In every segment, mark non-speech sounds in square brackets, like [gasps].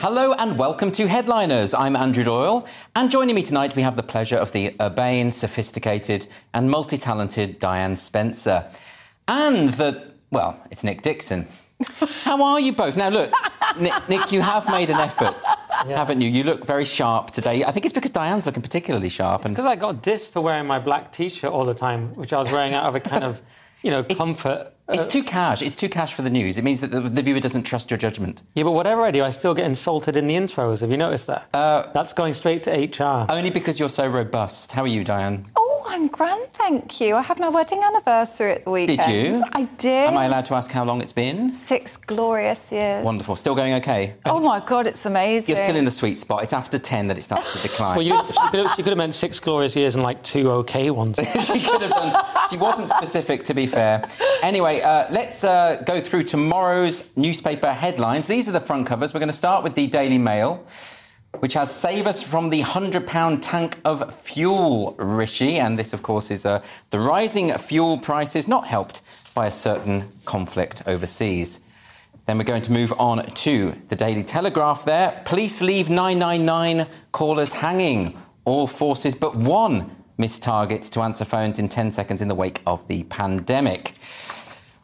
Hello and welcome to Headliners. I'm Andrew Doyle, and joining me tonight we have the pleasure of the urbane, sophisticated, and multi talented Diane Spencer. And the, well, it's Nick Dixon. How are you both? Now, look, Nick, Nick, you have made an effort, yeah. haven't you? You look very sharp today. I think it's because Diane's looking particularly sharp. Because I got dissed for wearing my black t shirt all the time, which I was wearing out of a kind of, you know, comfort. It's too cash. It's too cash for the news. It means that the, the, viewer doesn't trust your judgment. Yeah, but whatever I do, I still get insulted in the intros. Have you noticed that? Uh, That's going straight to HR. Only because you're so robust. How are you, Diane? Oh, I'm grand, thank you. I had my wedding anniversary at the weekend. Did you? I did. Am I allowed to ask how long it's been? Six glorious years. Wonderful. Still going okay? Oh my God, it's amazing. You're still in the sweet spot. It's after 10 that it starts to decline. well, you, she, could have, she, could have, meant six glorious years and like two okay ones. [laughs] she could have done. She wasn't specific, to be fair. Anyway, uh, let's uh, go through tomorrow's newspaper headlines. These are the front covers. We're going to start with the Daily Mail which has Save Us from the £100 Tank of Fuel, Rishi. And this, of course, is uh, the rising fuel prices, not helped by a certain conflict overseas. Then we're going to move on to the Daily Telegraph there. Police leave 999 callers hanging. All forces but one missed targets to answer phones in 10 seconds in the wake of the pandemic.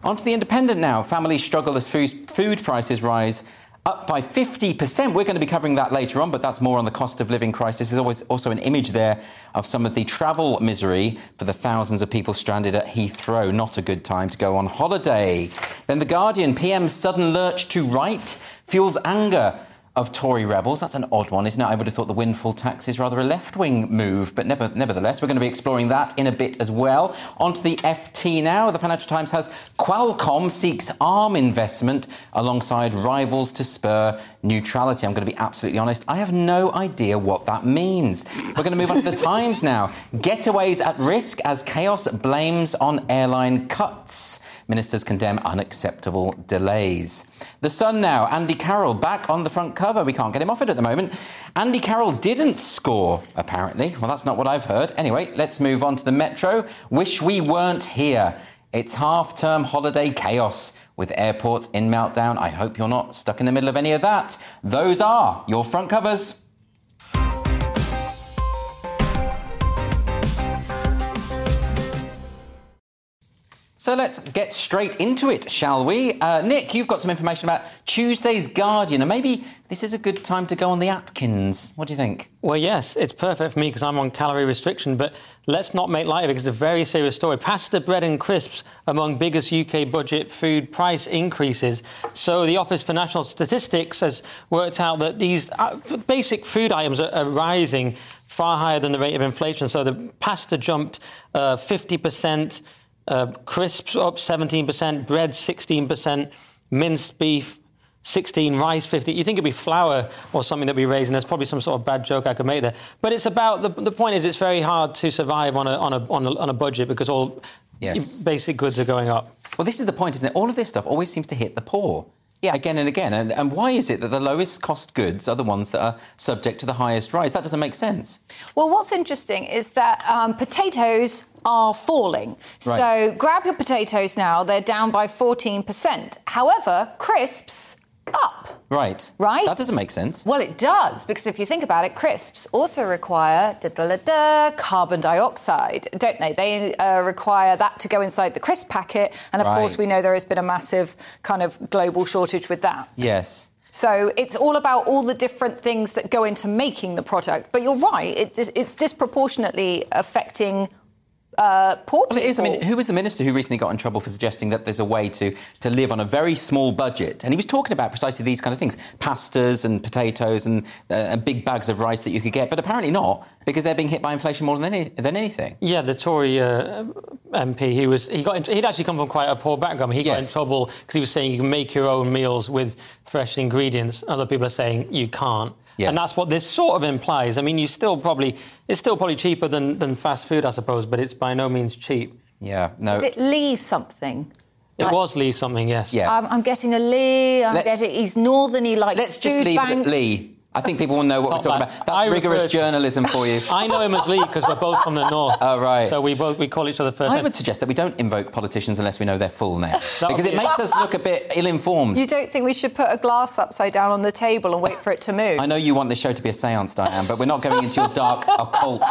On to the Independent now. Families struggle as food prices rise up by 50%. We're going to be covering that later on, but that's more on the cost of living crisis. There's always also an image there of some of the travel misery for the thousands of people stranded at Heathrow. Not a good time to go on holiday. Then The Guardian, PM's sudden lurch to right fuels anger of Tory rebels. That's an odd one, isn't it? I would have thought the windfall tax is rather a left wing move, but never, nevertheless, we're going to be exploring that in a bit as well. On to the FT now. The Financial Times has Qualcomm seeks arm investment alongside rivals to spur neutrality. I'm going to be absolutely honest, I have no idea what that means. We're going to move on to the Times now. Getaways at risk as chaos blames on airline cuts. Ministers condemn unacceptable delays. The Sun now, Andy Carroll back on the front cover. We can't get him off it at the moment. Andy Carroll didn't score, apparently. Well, that's not what I've heard. Anyway, let's move on to the Metro. Wish we weren't here. It's half term holiday chaos with airports in meltdown. I hope you're not stuck in the middle of any of that. Those are your front covers. So let's get straight into it, shall we? Uh, Nick, you've got some information about Tuesday's Guardian, and maybe this is a good time to go on the Atkins. What do you think? Well, yes, it's perfect for me because I'm on calorie restriction, but let's not make light of it because it's a very serious story. Pasta, bread, and crisps among biggest UK budget food price increases. So the Office for National Statistics has worked out that these uh, basic food items are, rising far higher than the rate of inflation. So the pasta jumped uh, 50%. Uh, crisps up 17%, bread 16%, minced beef 16, rice 50. You think it'd be flour or something that we raise, and there's probably some sort of bad joke I could make there. But it's about the, the point is it's very hard to survive on a, on a, on a, on a budget because all yes. basic goods are going up. Well, this is the point, isn't it? All of this stuff always seems to hit the poor. Yeah. Again and again. And, and why is it that the lowest cost goods are the ones that are subject to the highest rise? That doesn't make sense. Well, what's interesting is that um, potatoes are falling. Right. So grab your potatoes now, they're down by 14%. However, crisps up. Right. Right? That doesn't make sense. Well, it does, because if you think about it, crisps also require da, da, da, carbon dioxide, don't they? They uh, require that to go inside the crisp packet. And of right. course, we know there has been a massive kind of global shortage with that. Yes. So it's all about all the different things that go into making the product. But you're right, it, it's disproportionately affecting uh, poor well, it is. I mean, who was the minister who recently got in trouble for suggesting that there's a way to, to live on a very small budget? And he was talking about precisely these kind of things pastas and potatoes and, uh, and big bags of rice that you could get, but apparently not because they're being hit by inflation more than, any, than anything. Yeah, the Tory uh, MP, he was he got he'd actually come from quite a poor background. He yes. got in trouble because he was saying you can make your own meals with fresh ingredients. Other people are saying you can't. Yeah. And that's what this sort of implies. I mean, you still probably it's still probably cheaper than, than fast food, I suppose, but it's by no means cheap. Yeah, no. Is it Lee something? It like, was Lee something, yes. Yeah. I'm, I'm getting a Lee. I'm Let, getting. He's northerny like. Let's just leave banks. it at Lee. I think people will know what we're talking about. That's I rigorous journalism for you. [laughs] I know him as Lee because we're both from the north. Oh, right. So we both we call each other first. I would suggest that we don't invoke politicians unless we know their full name [laughs] because it makes us look a bit ill-informed. You don't think we should put a glass upside down on the table and wait for it to move? I know you want this show to be a séance, Diane, but we're not going into your dark [laughs] occult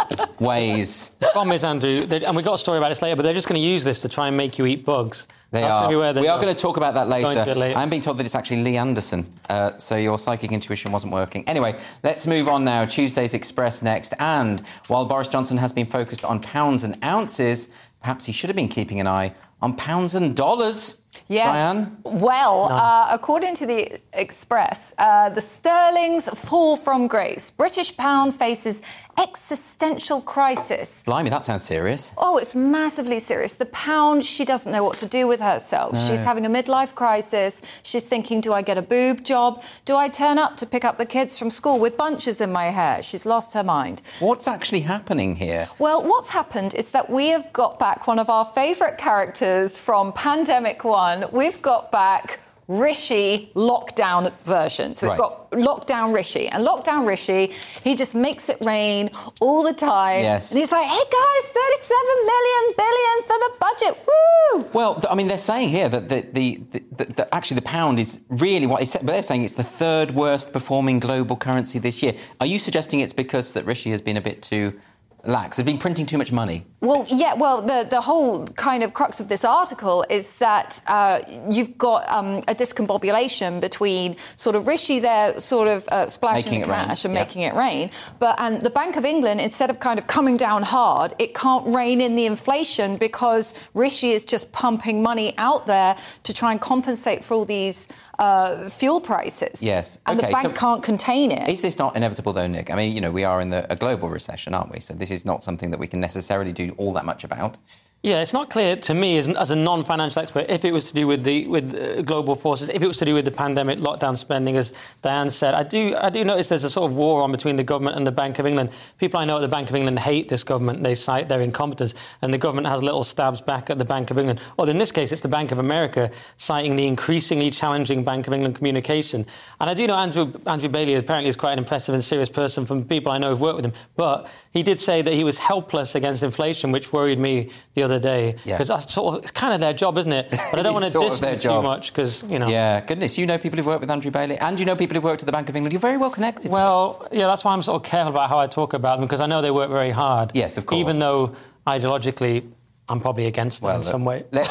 ways. The problem is, Andrew, and we've got a story about this later, but they're just going to use this to try and make you eat bugs. They That's are. we are going to talk about that later. I'm being told that it's actually Lee Anderson, uh, so your psychic intuition wasn't working. Anyway, let's move on now. Tuesday's Express next. And while Boris Johnson has been focused on pounds and ounces, perhaps he should have been keeping an eye on pounds and dollars. Yeah. Diane? Well, nice. uh, according to the Express, uh, the sterling's fall from grace. British pound faces existential crisis. Blimey, that sounds serious. Oh, it's massively serious. The pound, she doesn't know what to do with herself. No. She's having a midlife crisis. She's thinking, do I get a boob job? Do I turn up to pick up the kids from school with bunches in my hair? She's lost her mind. What's actually happening here? Well, what's happened is that we have got back one of our favourite characters from Pandemic One. We've got back Rishi lockdown version. So we've right. got lockdown Rishi. And lockdown Rishi, he just makes it rain all the time. Yes. And he's like, hey guys, 37 million billion for the budget. Woo! Well, I mean, they're saying here that the, the, the, the actually the pound is really what but they're saying it's the third worst performing global currency this year. Are you suggesting it's because that Rishi has been a bit too lax? They've been printing too much money. Well, yeah. Well, the the whole kind of crux of this article is that uh, you've got um, a discombobulation between sort of Rishi there, sort of uh, splashing the cash and yeah. making it rain, but and the Bank of England, instead of kind of coming down hard, it can't rein in the inflation because Rishi is just pumping money out there to try and compensate for all these uh, fuel prices. Yes. And okay, the bank so can't contain it. Is this not inevitable, though, Nick? I mean, you know, we are in the, a global recession, aren't we? So this is not something that we can necessarily do all that much about. Yeah, it's not clear to me as, as a non-financial expert if it was to do with the with uh, global forces, if it was to do with the pandemic lockdown spending, as Diane said. I do I do notice there's a sort of war on between the government and the Bank of England. People I know at the Bank of England hate this government. They cite their incompetence, and the government has little stabs back at the Bank of England. Or in this case, it's the Bank of America citing the increasingly challenging Bank of England communication. And I do know Andrew Andrew Bailey apparently is quite an impressive and serious person from people I know who've worked with him, but he did say that he was helpless against inflation, which worried me the other day. Because yeah. that's sort of, it's kind of their job, isn't it? But I don't [laughs] want to diss them too much because, you know. Yeah, goodness, you know people who've worked with Andrew Bailey and you know people who've worked at the Bank of England. You're very well connected. Well, yeah, that's why I'm sort of careful about how I talk about them because I know they work very hard. Yes, of course. Even though ideologically I'm probably against them well, in some way. Let,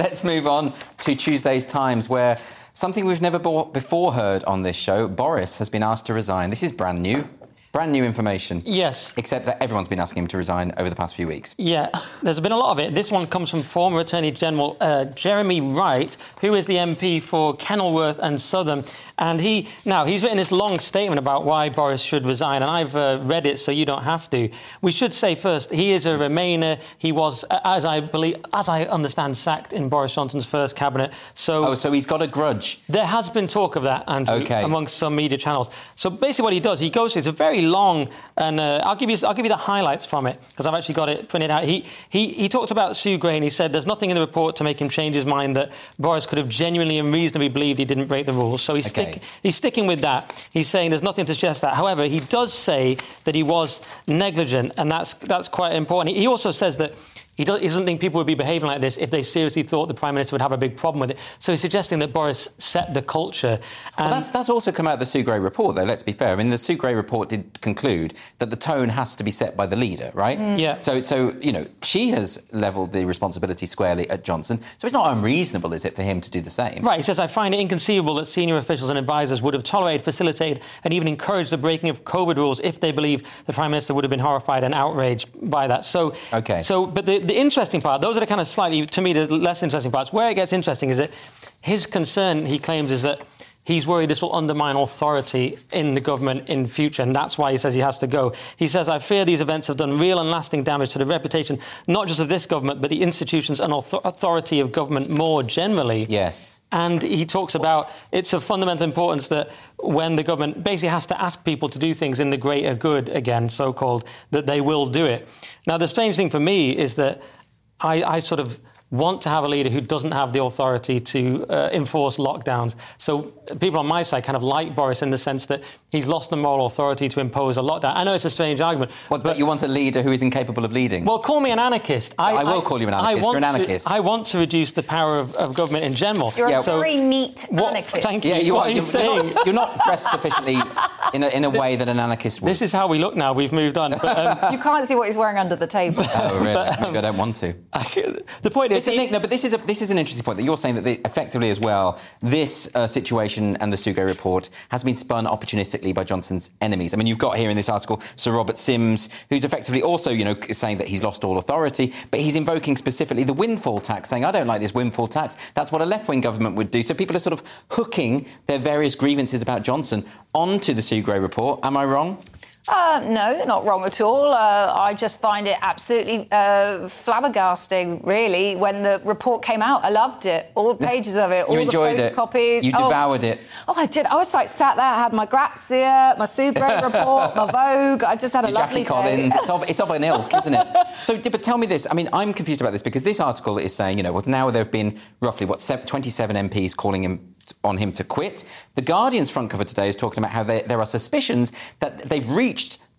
us [laughs] move on to Tuesday's Times where something we've never before heard on this show, Boris has been asked to resign. This is brand new. Brand new information. Yes. Except that everyone's been asking him to resign over the past few weeks. Yeah, [laughs] there's been a lot of it. This one comes from former Attorney General uh, Jeremy Wright, who is the MP for Kenilworth and Southam. And he now he's written this long statement about why Boris should resign, and I've uh, read it, so you don't have to. We should say first he is a Remainer. He was, as I believe, as I understand, sacked in Boris Johnson's first cabinet. So oh, so he's got a grudge. There has been talk of that, Andrew, okay. amongst some media channels. So basically, what he does, he goes through. It's a very long, and uh, I'll give you I'll give you the highlights from it because I've actually got it printed out. He he he talked about Sue Gray, and he said there's nothing in the report to make him change his mind that Boris could have genuinely and reasonably believed he didn't break the rules. So he's okay stick, he's sticking with that. He's saying there's nothing to suggest that. However, he does say that he was negligent, and that's that's quite important. He also says that he, does, he doesn't think people would be behaving like this if they seriously thought the Prime Minister would have a big problem with it. So he's suggesting that Boris set the culture. Well, that's, that's also come out of the Sue Gray report, though, let's be fair. I mean, the Sue Gray report did conclude that the tone has to be set by the leader, right? Mm. Yeah. So, so, you know, she has levelled the responsibility squarely at Johnson. So it's not unreasonable, is it, for him to do the same? Right. He says, I find it inconceivable that senior officials and advisers would have tolerated, facilitated, and even encouraged the breaking of COVID rules if they believed the Prime Minister would have been horrified and outraged by that. So, okay. So, but the, the interesting part, those are the kind of slightly, to me, the less interesting parts. Where it gets interesting is that his concern, he claims, is that he's worried this will undermine authority in the government in future, and that's why he says he has to go. He says, I fear these events have done real and lasting damage to the reputation, not just of this government, but the institutions and authority of government more generally. Yes. And he talks about it's of fundamental importance that when the government basically has to ask people to do things in the greater good again, so called, that they will do it. Now, the strange thing for me is that I, I sort of want to have a leader who doesn't have the authority to uh, enforce lockdowns. So people on my side kind of like Boris in the sense that he's lost the moral authority to impose a lockdown. I know it's a strange argument. Well, but you want a leader who is incapable of leading? Well, call me an anarchist. I, I will call you an anarchist. You're an anarchist. To, I want to reduce the power of, of government in general. You're yeah. a so, very neat anarchist. Thank you. Yeah, you what are. you you're, saying? Not, you're not dressed sufficiently in a, in a way that an anarchist would. This is how we look now. We've moved on. But, um, [laughs] you can't see what he's wearing under the table. oh, really? [laughs] but, um, Maybe I don't want to. [laughs] the point is... Nick, no, but this is a this is an interesting point that you're saying that the, effectively as well, this uh, situation and the Sue Gray report has been spun opportunistically by Johnson's enemies. I mean, you've got here in this article Sir Robert Syms, who's effectively also, you know, saying that he's lost all authority, but he's invoking specifically the windfall tax, saying, I don't like this windfall tax. That's what a left-wing government would do. So people are sort of hooking their various grievances about Johnson onto the Sue Gray report. Am I wrong? Uh, no, not wrong at all. Uh, I just find it absolutely uh, flabbergasting, really. When the report came out, I loved it. All [laughs] pages of it, all you enjoyed the photocopies. It. You oh, devoured it. Oh, I did. I was like sat there, had my Grazia, my Sue Gray [laughs] report, my Vogue. I just had a Your lovely Jackie Collins. it's, of, it's of an ilk, isn't it? [laughs] So, but tell me this. I mean, I'm confused about this because this article is saying, you know, well, now there have been roughly, what, 27 MPs calling him on him to quit. The Guardian's front cover today is talking about how there, there are suspicions that they've reached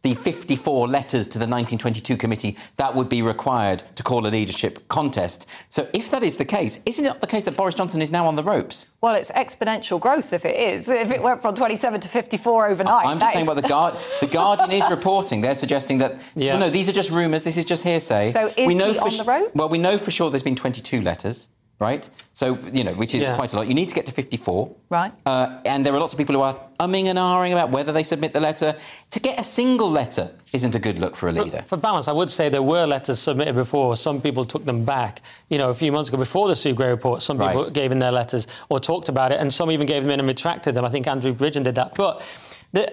the 54 letters to the 1922 committee that would be required to call a leadership contest. So, if that is the case, isn't it the case that Boris Johnson is now on the ropes? Well, it's exponential growth if it is. If it went from 27 to 54 overnight. I'm just saying is... what the, Guard- the Guardian is reporting. They're suggesting that, yeah. no, no, these are just rumours, this is just hearsay. So, is we know he on sh- the ropes? Well, we know for sure there's been 22 letters right? So, you know, which is yeah. quite a lot. You need to get to 54. Right. Uh, and there are lots of people who are umming and ahhing about whether they submit the letter. To get a single letter isn't a good look for a leader. For, for balance, I would say there were letters submitted before. Some people took them back. You know, a few months ago, before the Sue Gray report, some people right. gave in their letters or talked about it, and some even gave them in and retracted them. I think Andrew Bridgen did that. But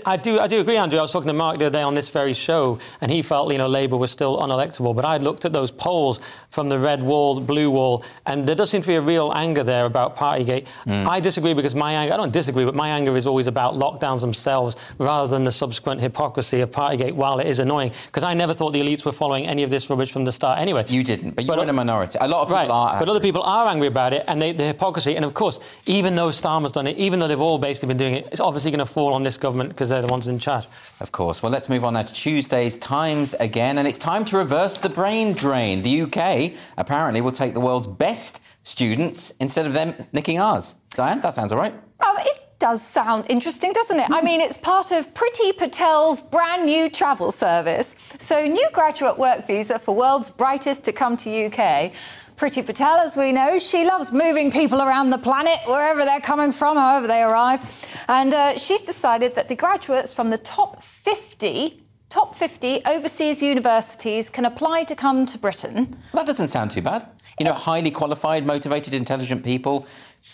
I do, I do agree, Andrew. I was talking to Mark the other day on this very show, and he felt, you know, Labour was still unelectable. But I'd looked at those polls from the red wall, blue wall, and there does seem to be a real anger there about Partygate. Mm. I disagree because my anger, I don't disagree, but my anger is always about lockdowns themselves rather than the subsequent hypocrisy of Partygate, while it is annoying. Because I never thought the elites were following any of this rubbish from the start anyway. You didn't, but you but, were in a minority. A lot of people right, are. But other people are angry about it, and they, the hypocrisy. And of course, even though Starmer's done it, even though they've all basically been doing it, it's obviously going to fall on this government because they're the ones in charge chat. Of course. Well, let's move on now to Tuesday's Times again, and it's time to reverse the brain drain. The UK apparently will take the world's best students instead of them nicking ours. Diane, that sounds all right. Um, it does sound interesting, doesn't it? I mean, it's part of Priti Patel's brand new travel service. So, new graduate work visa for world's brightest to come to UK. Priti Patel, as we know, she loves moving people around the planet, wherever they're coming from, however they arrive. And uh, she's decided that the graduates from the top 50 top 50 overseas universities can apply to come to Britain. That doesn't sound too bad. You know, highly qualified, motivated, intelligent people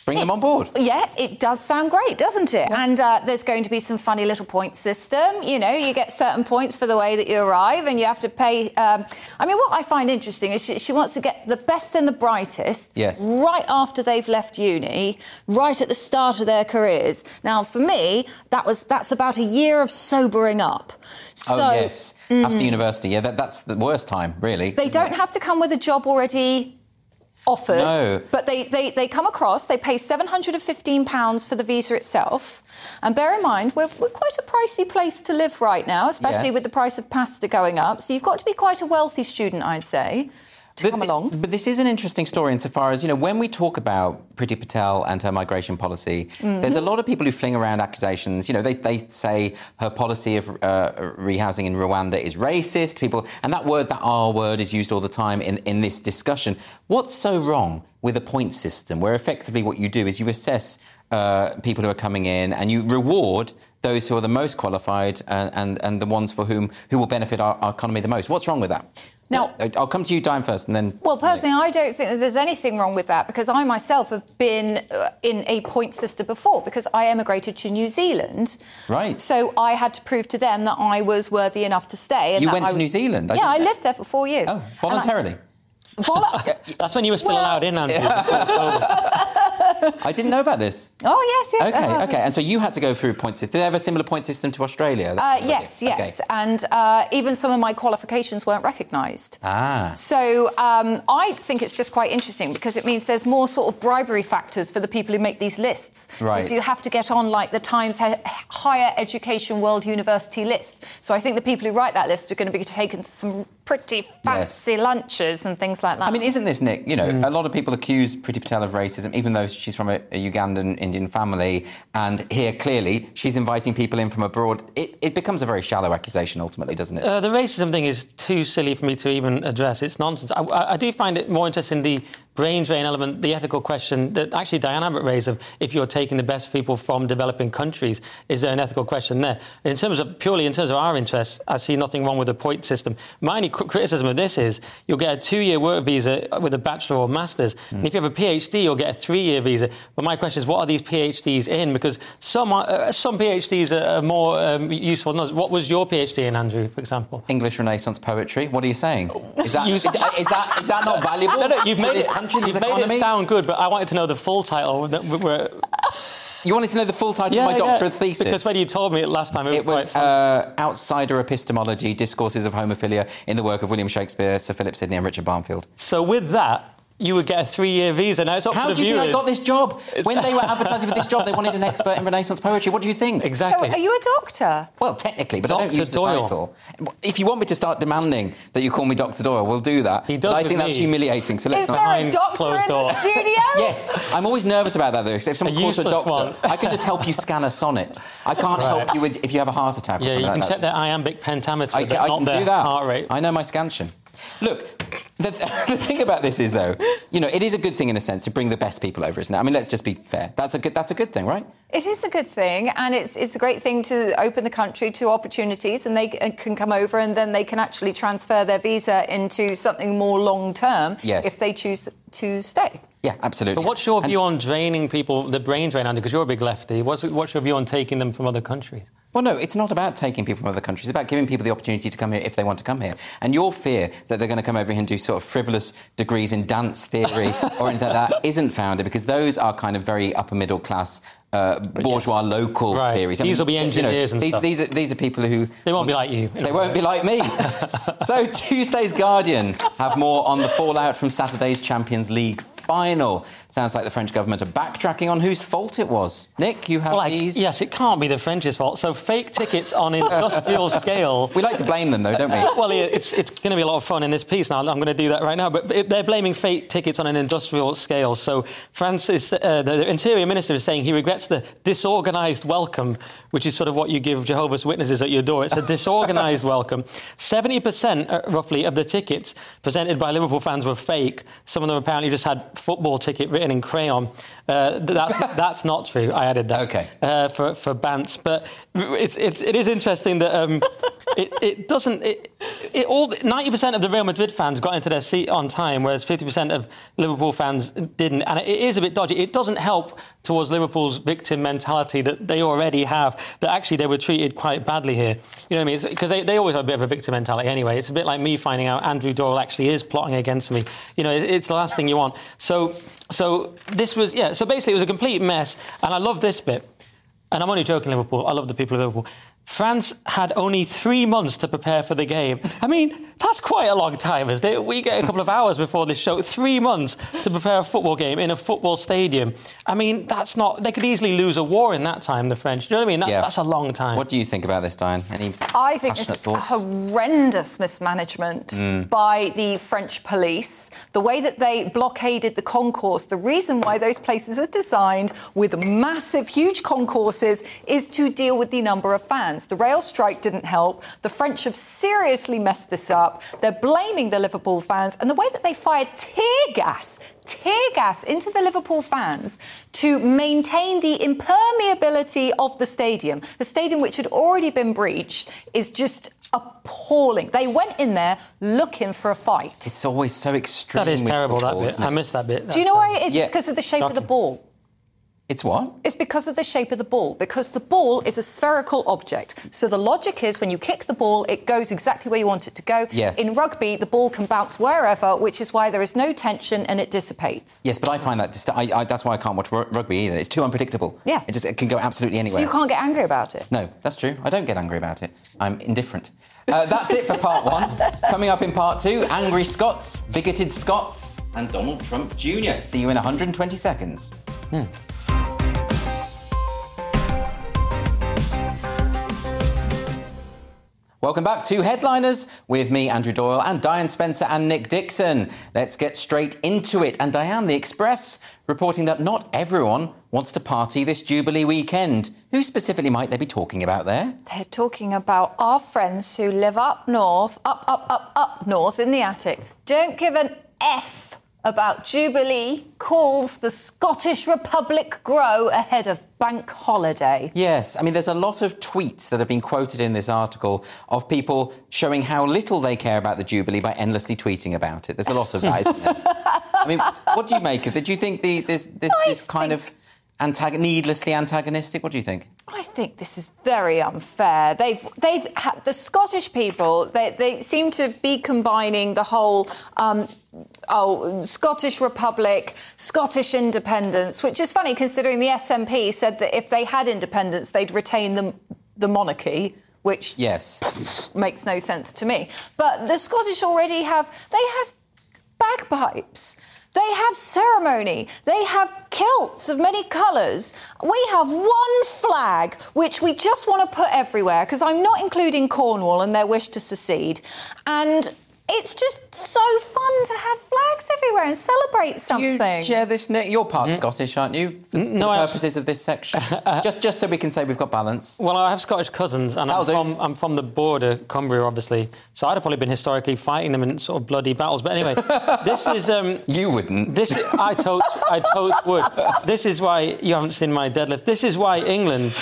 Bring it, them on board. Yeah, it does sound great, doesn't it? Yeah. And uh, there's going to be some funny little point system. You know, you get certain points for the way that you arrive, and you have to pay. Um, I mean, what I find interesting is she, she, wants to get the best and the brightest. Yes. Right after they've left uni, right at the start of their careers. Now, for me, that was that's about a year of sobering up. So, oh yes, mm, after university, yeah, that, that's the worst time, really. They don't it? have to come with a job already offered. No. But they, they, they come across, they pay £715 for the visa itself. And bear in mind, we're, we're quite a pricey place to live right now, especially yes. with the price of pasta going up. So you've got to be quite a wealthy student, I'd say to but, come along. But this is an interesting story insofar as, you know, when we talk about Priti Patel and her migration policy, mm-hmm. there's a lot of people who fling around accusations. You know, they, they say her policy of uh, rehousing in Rwanda is racist. People, and that word, that R word, is used all the time in, in this discussion. What's so wrong with a point system where effectively what you do is you assess uh, people who are coming in and you reward those who are the most qualified and, and, and the ones for whom who will benefit our, our economy the most? What's wrong with that? Now, I'll come to you, Diane, first, and then. Well, personally, I don't think that there's anything wrong with that because I myself have been uh, in a point system before because I emigrated to New Zealand. Right. So I had to prove to them that I was worthy enough to stay. And you went I to was, New Zealand? I yeah, I lived there for four years. Oh, voluntarily? I, [laughs] That's when you were still well, allowed in, Andrew. [laughs] I didn't know about this. Oh yes, yes. Okay, uh, okay. And so you had to go through a point system. Did they have a similar point system to Australia? Uh, yes, yes. And uh, even some of my qualifications weren't recognised. Ah. So um, I think it's just quite interesting because it means there's more sort of bribery factors for the people who make these lists. Right. So you have to get on like the Times Higher Education World University list. So I think the people who write that list are going to be taken to some pretty fancy yes. lunches and things like that. I mean, isn't this Nick? You know, mm. a lot of people accuse Priti Patel of racism, even though she's from a, a, Ugandan Indian family, and here clearly she's inviting people in from abroad. It, it becomes a very shallow accusation, ultimately, doesn't it? Uh, the racism thing is too silly for me to even address. It's nonsense. I, I, I do find it more interesting the brain drain element, the ethical question that actually Diane Abbott raised of if you're taking the best people from developing countries, is there an ethical question there? In terms of purely in terms of our interests, I see nothing wrong with the point system. My only criticism of this is you'll get a two-year work visa with a bachelor or master's, mm. and if you have a PhD, you'll get a three-year visa. But my question is, what are these PhDs in? Because some are, uh, some PhDs are, more um, useful than others. What was your PhD in, Andrew, for example? English Renaissance poetry. What are you saying? Is that, [laughs] is, that, is that not valuable? No, no, you've made this country country, You've made it sound good, but I wanted to know the full title. [laughs] You wanted to know the full title yeah, of my doctorate yeah. thesis? Because when you told me it last time, it was, it was uh, Outsider Epistemology, Discourses of Homophilia in the work of William Shakespeare, Sir Philip Sidney and Richard Barnfield. So with that, you would get a three-year visa. Now it's up How to the viewers. How do you think I got this job? When they were [laughs] advertising for this job, they wanted an expert in Renaissance poetry. What do you think? Exactly. So are you a doctor? Well, technically, but Dr. I don't use Doyle. the title. If you want me to start demanding that you call me Dr. Doyle, we'll do that. He does but I think me. that's humiliating. So let's Is not. there a doctor in the studio? [laughs] yes, I'm always nervous about that though. Because if someone a calls a doctor, one. I can just help you scan a sonnet. I can't right. help you with if you have a heart attack. Yeah, you can like check their iambic pentameter, I, but I not can their do that. heart rate. I know my scansion. Look, the, [laughs] the, thing about this is, though, you know, it is a good thing in a sense to bring the best people over, isn't it? I mean, let's just be fair. That's a good. That's a good thing, right? It is a good thing, and it's it's a great thing to open the country to opportunities, and they can come over, and then they can actually transfer their visa into something more long term yes. if they choose to stay. Yeah, absolutely. But what's your view and, on draining people, the brain drain, Andy? Because you're a big lefty. What's, what's your view on taking them from other countries? Well, no, it's not about taking people from other countries. It's about giving people the opportunity to come here if they want to come here. And your fear that they're going to come over here and do sort of frivolous degrees in dance theory [laughs] or anything like that isn't founded because those are kind of very upper middle class uh, bourgeois yes. local right. theories. I these mean, will be engineers you know, and these, stuff. These are, these are people who... They won't be like you. They won't be like me. [laughs] so Tuesday's Guardian have more on the fallout from Saturday's Champions League final. Sounds like the French government are backtracking on whose fault it was. Nick, you have like, these. Yes, it can't be the French's fault. So fake tickets on industrial [laughs] scale. We like to blame them, though, don't we? well, it's, it's going to be a lot of fun in this piece now. I'm going to do that right now. But they're blaming fake tickets on an industrial scale. So France is, uh, the Interior Minister is saying he regrets the disorganised welcome, which is sort of what you give Jehovah's Witnesses at your door. It's a disorganised [laughs] welcome. 70% uh, roughly of the tickets presented by Liverpool fans were fake. Some of them apparently just had football ticket written in crayon. Uh, that's [laughs] that's not true. I added that. Okay. Uh, for for Bants, but it's, it's it is interesting that um, [laughs] it, it doesn't it, it all ninety percent of the Real Madrid fans got into their seat on time, whereas fifty percent of Liverpool fans didn't, and it is a bit dodgy. It doesn't help towards Liverpool's victim mentality that they already have. That actually they were treated quite badly here. You know what I mean? Because they, they always have a bit of a victim mentality anyway. It's a bit like me finding out Andrew Doyle actually is plotting against me. You know, it, it's the last thing you want. So so this was yeah. So basically, it was a complete mess, and I love this bit. And I'm only joking, Liverpool. I love the people of Liverpool. France had only three months to prepare for the game. I mean, that's quite a long time, isn't it? We get a couple of hours before this show. Three months to prepare a football game in a football stadium. I mean, that's not. They could easily lose a war in that time, the French. Do you know what I mean? That's, yeah. that's a long time. What do you think about this, Diane? Any I think this is thoughts? horrendous mismanagement mm. by the French police. The way that they blockaded the concourse, the reason why those places are designed with massive, huge concourses is to deal with the number of fans. The rail strike didn't help. The French have seriously messed this up. They're blaming the Liverpool fans. And the way that they fired tear gas, tear gas into the Liverpool fans to maintain the impermeability of the stadium, the stadium which had already been breached, is just appalling. They went in there looking for a fight. It's always so extreme. That is terrible, football, that bit. I missed that bit. Do you know why it is? Yeah. It's because of the shape of the ball. It's what? It's because of the shape of the ball, because the ball is a spherical object. So the logic is when you kick the ball, it goes exactly where you want it to go. Yes. In rugby, the ball can bounce wherever, which is why there is no tension and it dissipates. Yes, but I find that just, I, I, that's why I can't watch ru- rugby either. It's too unpredictable. Yeah. It just it can go absolutely anywhere. So you can't get angry about it. No, that's true. I don't get angry about it. I'm indifferent. Uh, that's it for part one. [laughs] Coming up in part two, angry Scots, bigoted Scots, and Donald Trump Jr. See you in 120 seconds. Welcome back to Headliners with me, Andrew Doyle, and Diane Spencer and Nick Dixon. Let's get straight into it. And Diane, the Express, reporting that not everyone wants to party this Jubilee weekend. Who specifically might they be talking about there? They're talking about our friends who live up north, up, up, up, up north in the attic. Don't give an F about Jubilee, calls for Scottish Republic grow ahead of bank holiday. Yes, I mean, there's a lot of tweets that have been quoted in this article of people showing how little they care about the Jubilee by endlessly tweeting about it. There's a lot of that, isn't there? I mean, what do you make of it? Do you think the, this, this, this kind of needlessly antagonistic? What do you think? I think this is very unfair. They've they've had the Scottish people. They they seem to be combining the whole. Um, Oh, Scottish Republic, Scottish independence, which is funny considering the SNP said that if they had independence, they'd retain the, the monarchy, which Yes. [laughs] makes no sense to me. But the Scottish already have they have bagpipes. They have ceremony. They have kilts of many colours. We have one flag which we just want to put everywhere because I'm not including Cornwall and their wish to secede. And it's just so fun to have flags everywhere and celebrate Do something. you share this, Nick? You're part Scottish, aren't you? For no, the I- purposes of this section. [laughs] just, just so we can say we've got balance. Well, I have Scottish cousins, and I'm from, I'm from the border, Cumbria, obviously. So I'd have probably been historically fighting them in sort of bloody battles. But anyway, [laughs] this is um, You wouldn't. this. I totes, I totes would. This is why you haven't seen my deadlift. This is why England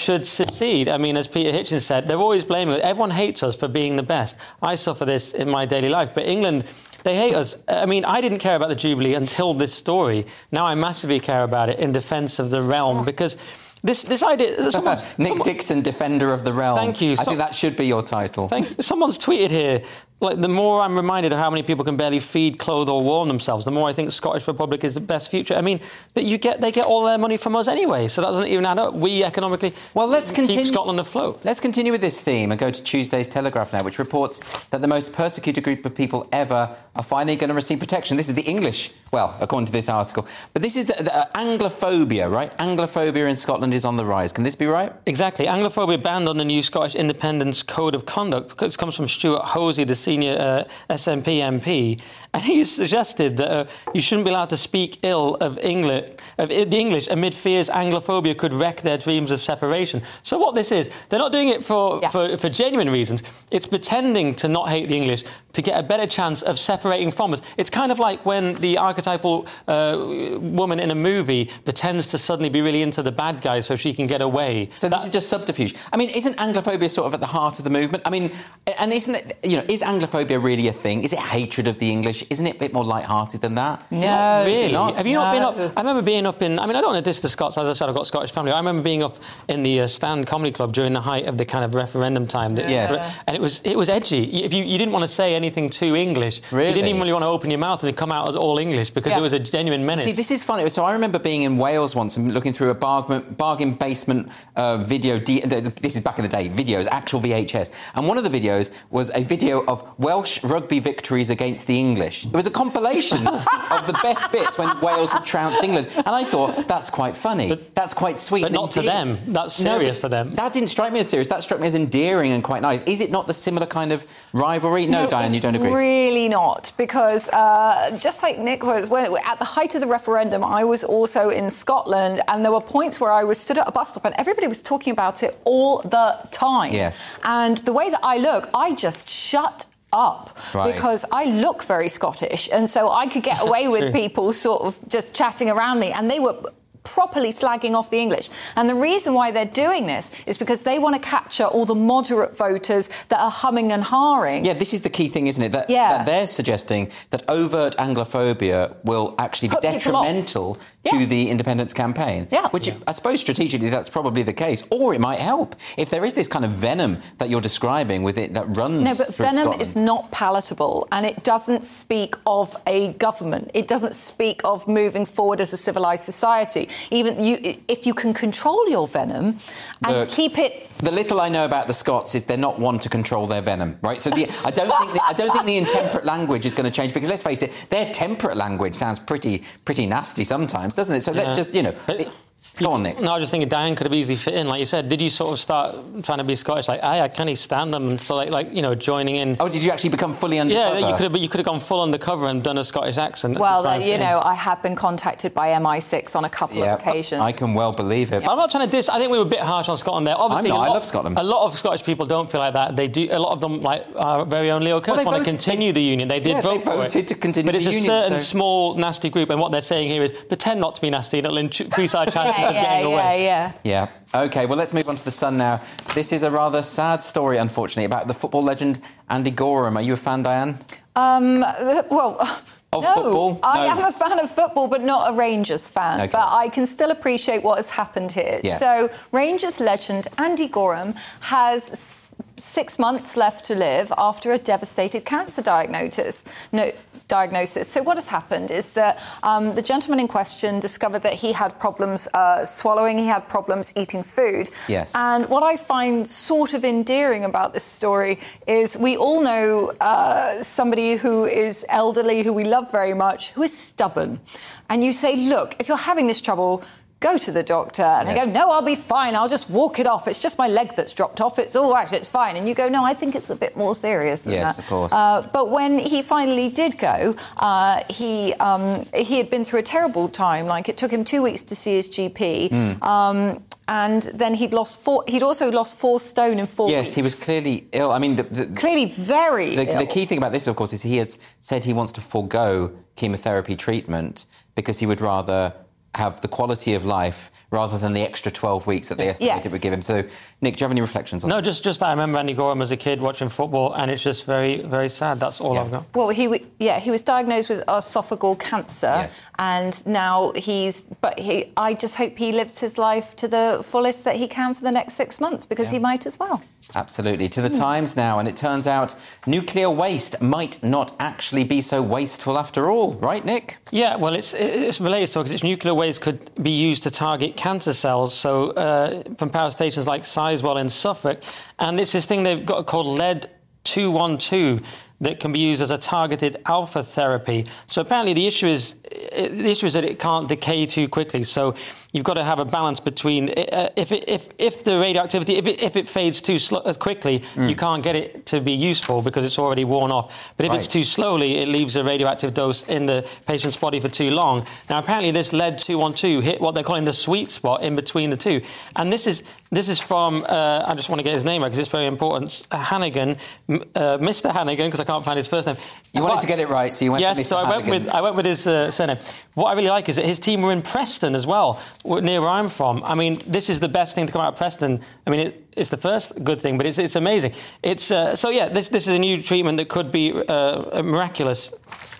should secede. I mean, as Peter Hitchens said, they're always blaming us. Everyone hates us for being the best. I suffer this in my daily life, but England. They hate us. I mean, I didn't care about the Jubilee until this story. Now I massively care about it in defence of the realm oh. because this this idea. [laughs] Someone, Nick someone- Dixon, Defender of the Realm. Thank you. I think that should be your title. Thank you. Someone's tweeted here, like, the more I'm reminded of how many people can barely feed, clothe, or warm themselves, the more I think Scottish Republic is the best future. I mean, but you get they get all their money from us anyway, so that doesn't even add up. We economically Well, let's keep Scotland afloat. Let's continue with this theme and go to Tuesday's Telegraph now, which reports that the most persecuted group of people ever are finally going to receive protection. This is the English, well, according to this article. But this is the, the uh, Anglophobia, right? Anglophobia in Scotland is on the rise. Can this be right? Exactly. Anglophobia banned on the new Scottish Independence Code of Conduct. This comes from Stewart Hosie, the senior uh, SNP MP, [laughs] and he suggested that uh, you shouldn't be allowed to speak ill of England, of the English, amid fears Anglophobia could wreck their dreams of separation. So what this is, they're not doing it for, Yeah. for, for genuine reasons. It's pretending to not hate the English to get a better chance of separating from us. It's kind of like when the archetypal uh, woman in a movie pretends to suddenly be really into the bad guy so she can get away. So this is just subterfuge. I mean, isn't Anglophobia sort of at the heart of the movement? I mean, and isn't it, you know, is Anglophobia really a thing? Is it hatred of the English? Isn't it a bit more light-hearted than that? No. It Really? not? Have you not been up? I remember being up in. I mean, I don't want to diss the Scots. As I said, I've got Scottish family. I remember being up in the uh, Stand Comedy Club during the height of the kind of referendum time. that- Yes. And it was it was edgy. If you, you didn't want to say anything too English, really? you didn't even really want to open your mouth and come out as all English because Yeah. it was a genuine menace. See, this is funny. So I remember being in Wales once and looking through a bargain, bargain basement uh, video. D- this is back in the day, videos, actual VHS. And one of the videos was a video of Welsh rugby victories against the English. It was a compilation [laughs] of the best bits when Wales had trounced England. And I thought, that's quite funny. that's quite sweet. but and not to them. That's serious but to them. That didn't strike me as serious. That struck me as endearing and quite nice. Is it not the similar kind of rivalry? No, Diane, you don't agree. Really not, because uh, just like Nick was, when, at the height of the referendum, I was also in Scotland, and there were points where I was stood at a bus stop, and everybody was talking about it all the time. Yes. And the way that I look, I just shut up Right. because I look very Scottish, and so I could get [laughs] away with people sort of just chatting around me, and they were properly slagging off the English. And the reason why they're doing this is because they want to capture all the moderate voters that are humming and hawing. Yeah, this is the key thing, isn't it? That, yeah. that they're suggesting that overt Anglophobia will actually be Put detrimental to yeah. the independence campaign. Yeah. Which yeah. I suppose strategically that's probably the case. Or it might help. If there is this kind of venom that you're describing with it that runs No, but venom Scotland. is not palatable and it doesn't speak of a government. It doesn't speak of moving forward as a civilized society. Even you, if you can control your venom and Look, keep it. The little I know about the Scots is they're not one to control their venom, right? So the, I don't think the, I don't think the intemperate language is going to change because let's face it, their temperate language sounds pretty pretty nasty sometimes, doesn't it? So yeah. let's just you know. It, Go on, Nick. No, I was just thinking Diane could have easily fit in. Like you said, did you sort of start trying to be Scottish? Like, I, I can't stand them. So, like, like, you know, joining in. Oh, did you actually become fully undercover? Yeah, you could have, you could have gone full undercover and done a Scottish accent. Well, uh, you know, I have been contacted by MI6 on a couple yeah, of occasions. I can well believe it. Yeah. I'm not trying to diss. I think we were a bit harsh on Scotland there. Obviously, I'm not, lot, I love Scotland. A lot of Scottish people don't feel like that. They do. A lot of them, like our very own Leo Kearse, well, want to continue they, the union. They did yeah, vote they voted for it. to continue but it's a union, certain so... small nasty group, and what they're saying here is pretend not to be nasty, and it'll increase our chances of [laughs] getting away yeah. Yeah. Okay, well, let's move on to the Sun now. This is a rather sad story, unfortunately, about the football legend Andy Goram. Are you a fan, Diane? Um, well. Of no, football? I am a fan of football, but not a Rangers fan. Okay. But I can still appreciate what has happened here. Yeah. So, Rangers legend Andy Goram has six months left to live after a devastated cancer diagnosis. No, diagnosis. So what has happened is that um, the gentleman in question discovered that he had problems uh, swallowing, he had problems eating food. Yes. And what I find sort of endearing about this story is we all know uh, somebody who is elderly, who we love very much, who is stubborn. And you say, look, if you're having this trouble, go to the doctor. And yes. they go, no, I'll be fine. I'll just walk it off. It's just my leg that's dropped off. It's all right. It's fine. And you go, no, I think it's a bit more serious than yes, that. Yes, of course. Uh, but when he finally did go, uh, he um, he had been through a terrible time. Like it took him two weeks to see his GP. Mm. Um, and then he'd lost four. He'd also lost four stone in four. Yes, weeks. he was clearly ill. I mean, the, the, clearly very the, ill. The key thing about this, of course, is he has said he wants to forego chemotherapy treatment because he would rather have the quality of life rather than the extra 12 weeks that they estimated yes. would give him. So, Nick, do you have any reflections on no, that? No, just, just I remember Andy Goram as a kid watching football, and it's just very, very sad. That's all yeah. I've got. Well, he, yeah, he was diagnosed with esophageal cancer, yes. and now he's, but he, I just hope he lives his life to the fullest that he can for the next six months, because yeah. he might as well. Absolutely. To the mm. Times now, and it turns out nuclear waste might not actually be so wasteful after all, right, Nick? Yeah, well, it's, it's related to because it's nuclear waste could be used to target cancer cells. So uh, from power stations like Sizewell in Suffolk, and it's this thing they've got called lead 212 that can be used as a targeted alpha therapy. So apparently the issue is the issue is that it can't decay too quickly. So you've got to have a balance between uh, if, it, if if the radioactivity if it, if it fades too sl- quickly, mm. you can't get it to be useful because it's already worn off. But if right. it's too slowly, it leaves a radioactive dose in the patient's body for too long. Now apparently this lead 212 hit what they're calling the sweet spot in between the two, and this is this is from uh, I just want to get his name right because it's very important. Hannigan, uh, Mr. Hannigan, because I can't find his first name. You wanted to get it right, so you went. Yes, so I went with I went with his uh, surname. What I really like is that his team were in Preston as well, near where I'm from. I mean, this is the best thing to come out of Preston. I mean, it, it's the first good thing, but it's, it's amazing. It's uh, so yeah. This this is a new treatment that could be uh, miraculous,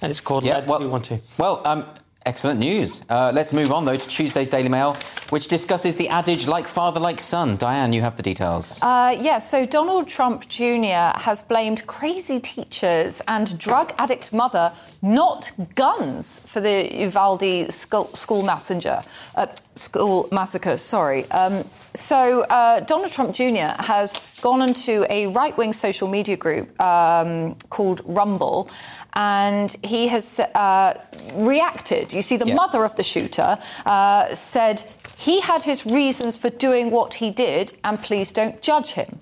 and it's called yeah, Lead well, Two Well, um, Excellent news. Uh, let's move on, though, to Tuesday's Daily Mail, which discusses the adage like father, like son. Diane, you have the details. Uh, yeah, so Donald Trump Jr. has blamed crazy teachers and drug addict mother, not guns, for the Uvalde school, school messenger, uh, school massacre. Sorry. Um, so uh, Donald Trump Jr. has gone into a right-wing social media group um, called Rumble and he has uh, reacted. You see, the mother of the shooter uh, said he had his reasons for doing what he did, and please don't judge him.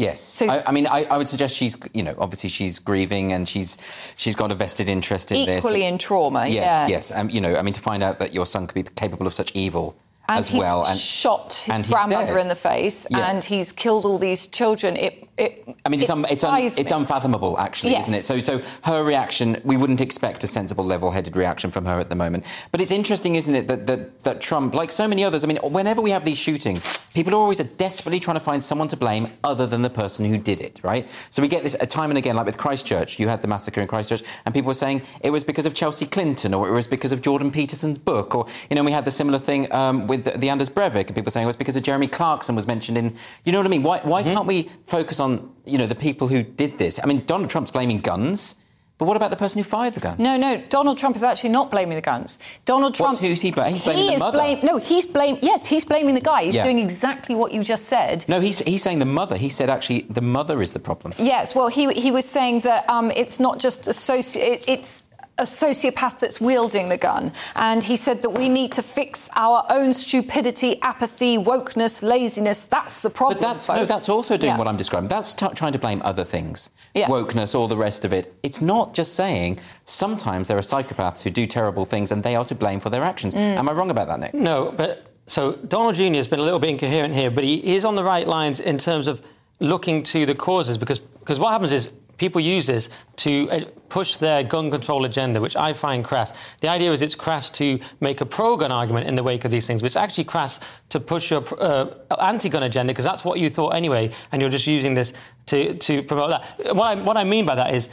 Yes. So, I, I mean, I, I, would suggest she's, you know, obviously she's grieving and she's she's got a vested interest in equally this. Equally in trauma. Yes, yes. yes. Um, you know, I mean, to find out that your son could be capable of such evil and as well, and shot his grandmother in the face, yeah. and he's killed all these children. It It, I mean, it's, un, it's, un, it's, unfathomable, actually, yes. isn't it? So, so her reaction, we wouldn't expect a sensible, level-headed reaction from her at the moment. But it's interesting, isn't it, that, that, that Trump, like so many others, I mean, whenever we have these shootings, people are always desperately trying to find someone to blame other than the person who did it, right? So we get this time and again, like with Christchurch, you had the massacre in Christchurch, and people were saying it was because of Chelsea Clinton or it was because of Jordan Peterson's book, or you know, we had the similar thing um, with the, the Anders Breivik, and people saying it was because of Jeremy Clarkson was mentioned in. You know what I mean? Why, why mm-hmm. can't we focus on you know the people who did this? I mean, Donald Trump's blaming guns. But what about the person who fired the gun? No, no. Donald Trump is actually not blaming the guns. Donald Trump. What's, who's he blaming? He's blaming he the mother. Blame, no, he's blaming. Yes, he's blaming the guy. He's yeah. doing exactly what you just said. No, he's he's saying the mother. He said actually the mother is the problem. Yes. Well, he he was saying that um, it's not just associate. It's a sociopath that's wielding the gun. And he said that we need to fix our own stupidity, apathy, wokeness, laziness. That's the problem. But that's, no, that's also doing yeah. what I'm describing. That's t- trying to blame other things. Yeah. Wokeness, all the rest of it. It's not just saying sometimes there are psychopaths who do terrible things and they are to blame for their actions. Mm. Am I wrong about that, Nick? No, but so Donald Jr. has been a little bit incoherent here, but he is on the right lines in terms of looking to the causes because because what happens is people use this to uh, push their gun control agenda, which I find crass. The idea is it's crass to make a pro-gun argument in the wake of these things, which actually crass to push your uh, anti-gun agenda because that's what you thought anyway, and you're just using this to, to promote that. What I, what I mean by that is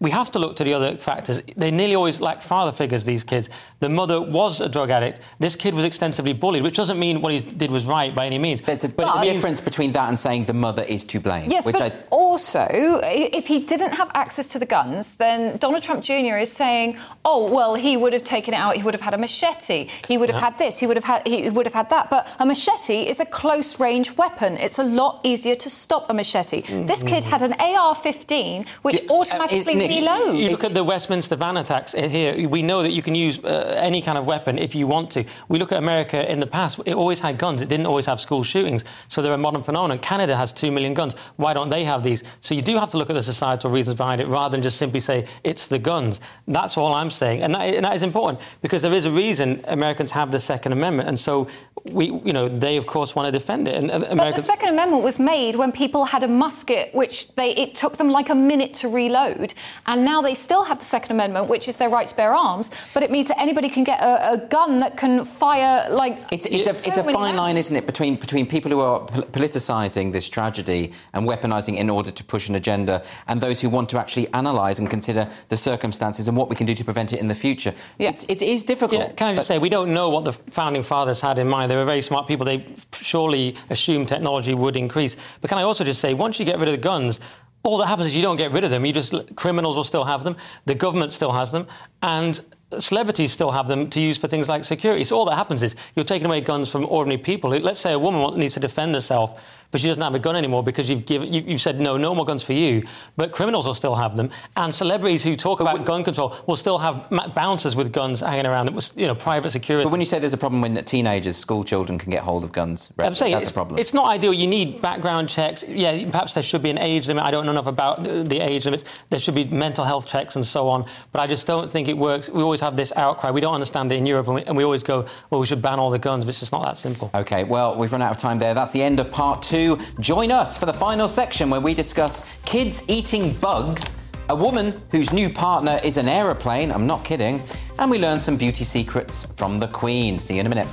we have to look to the other factors. They nearly always lack father figures, these kids. The mother was a drug addict. This kid was extensively bullied, which doesn't mean what he did was right by any means. There's a, but there's difference between that and saying the mother is to blame. Yes, but I... also, if he didn't have access to the guns, then Donald Trump Jr. is saying, oh, well, he would have taken it out, he would have had a machete, he would have yeah. had this, he would have had, he would have had that. But a machete is a close-range weapon. It's a lot easier to stop a machete. Mm-hmm. This kid had an AR-15, which automatically... Uh, reload. You look at the Westminster van attacks here. We know that you can use uh, any kind of weapon if you want to. We look at America in the past. It always had guns. It didn't always have school shootings. So they're a modern phenomenon. Canada has two million guns. Why don't they have these? So you do have to look at the societal reasons behind it rather than just simply say it's the guns. That's all I'm saying, and that, and that is important because there is a reason Americans have the Second Amendment, and so we, you know, they of course want to defend it. And America... But the Second Amendment was made when people had a musket, which they it took them like a minute to reload, and now they still have the Second Amendment, which is their right to bear arms, but it means that anybody can get a, a gun that can fire like. It's, it's a, it's a fine rounds. line, isn't it, between between people who are politicising this tragedy and weaponising in order to push an agenda, and those who want to actually analyse and consider the circumstances and what we can do to prevent it in the future. Yeah. It's, it is difficult. Yeah, can I just say we don't know what the founding fathers had in mind. They were very smart people. They surely assumed technology would increase. But can I also just say, once you get rid of the guns, all that happens is you don't get rid of them. You just criminals will still have them. The government still has them, and celebrities still have them to use for things like security. So all that happens is you're taking away guns from ordinary people. Let's say a woman needs to defend herself but she doesn't have a gun anymore because you've given you, have said no, no more guns for you. But criminals will still have them, and celebrities who talk about gun control will still have bouncers with guns hanging around. It was you know private security. But when you say there's a problem when teenagers, school children can get hold of guns, right? saying that's a problem. It's not ideal. You need background checks. Yeah, perhaps there should be an age limit. I don't know enough about the, the age limits. There should be mental health checks and so on. But I just don't think it works. We always have this outcry. We don't understand it in Europe, and we, and we always go, well, we should ban all the guns. But it's just not that simple. Okay, well, we've run out of time there. That's the end of part two. Join us for the final section where we discuss kids eating bugs, a woman whose new partner is an aeroplane, I'm not kidding, and we learn some beauty secrets from the Queen. See you in a minute.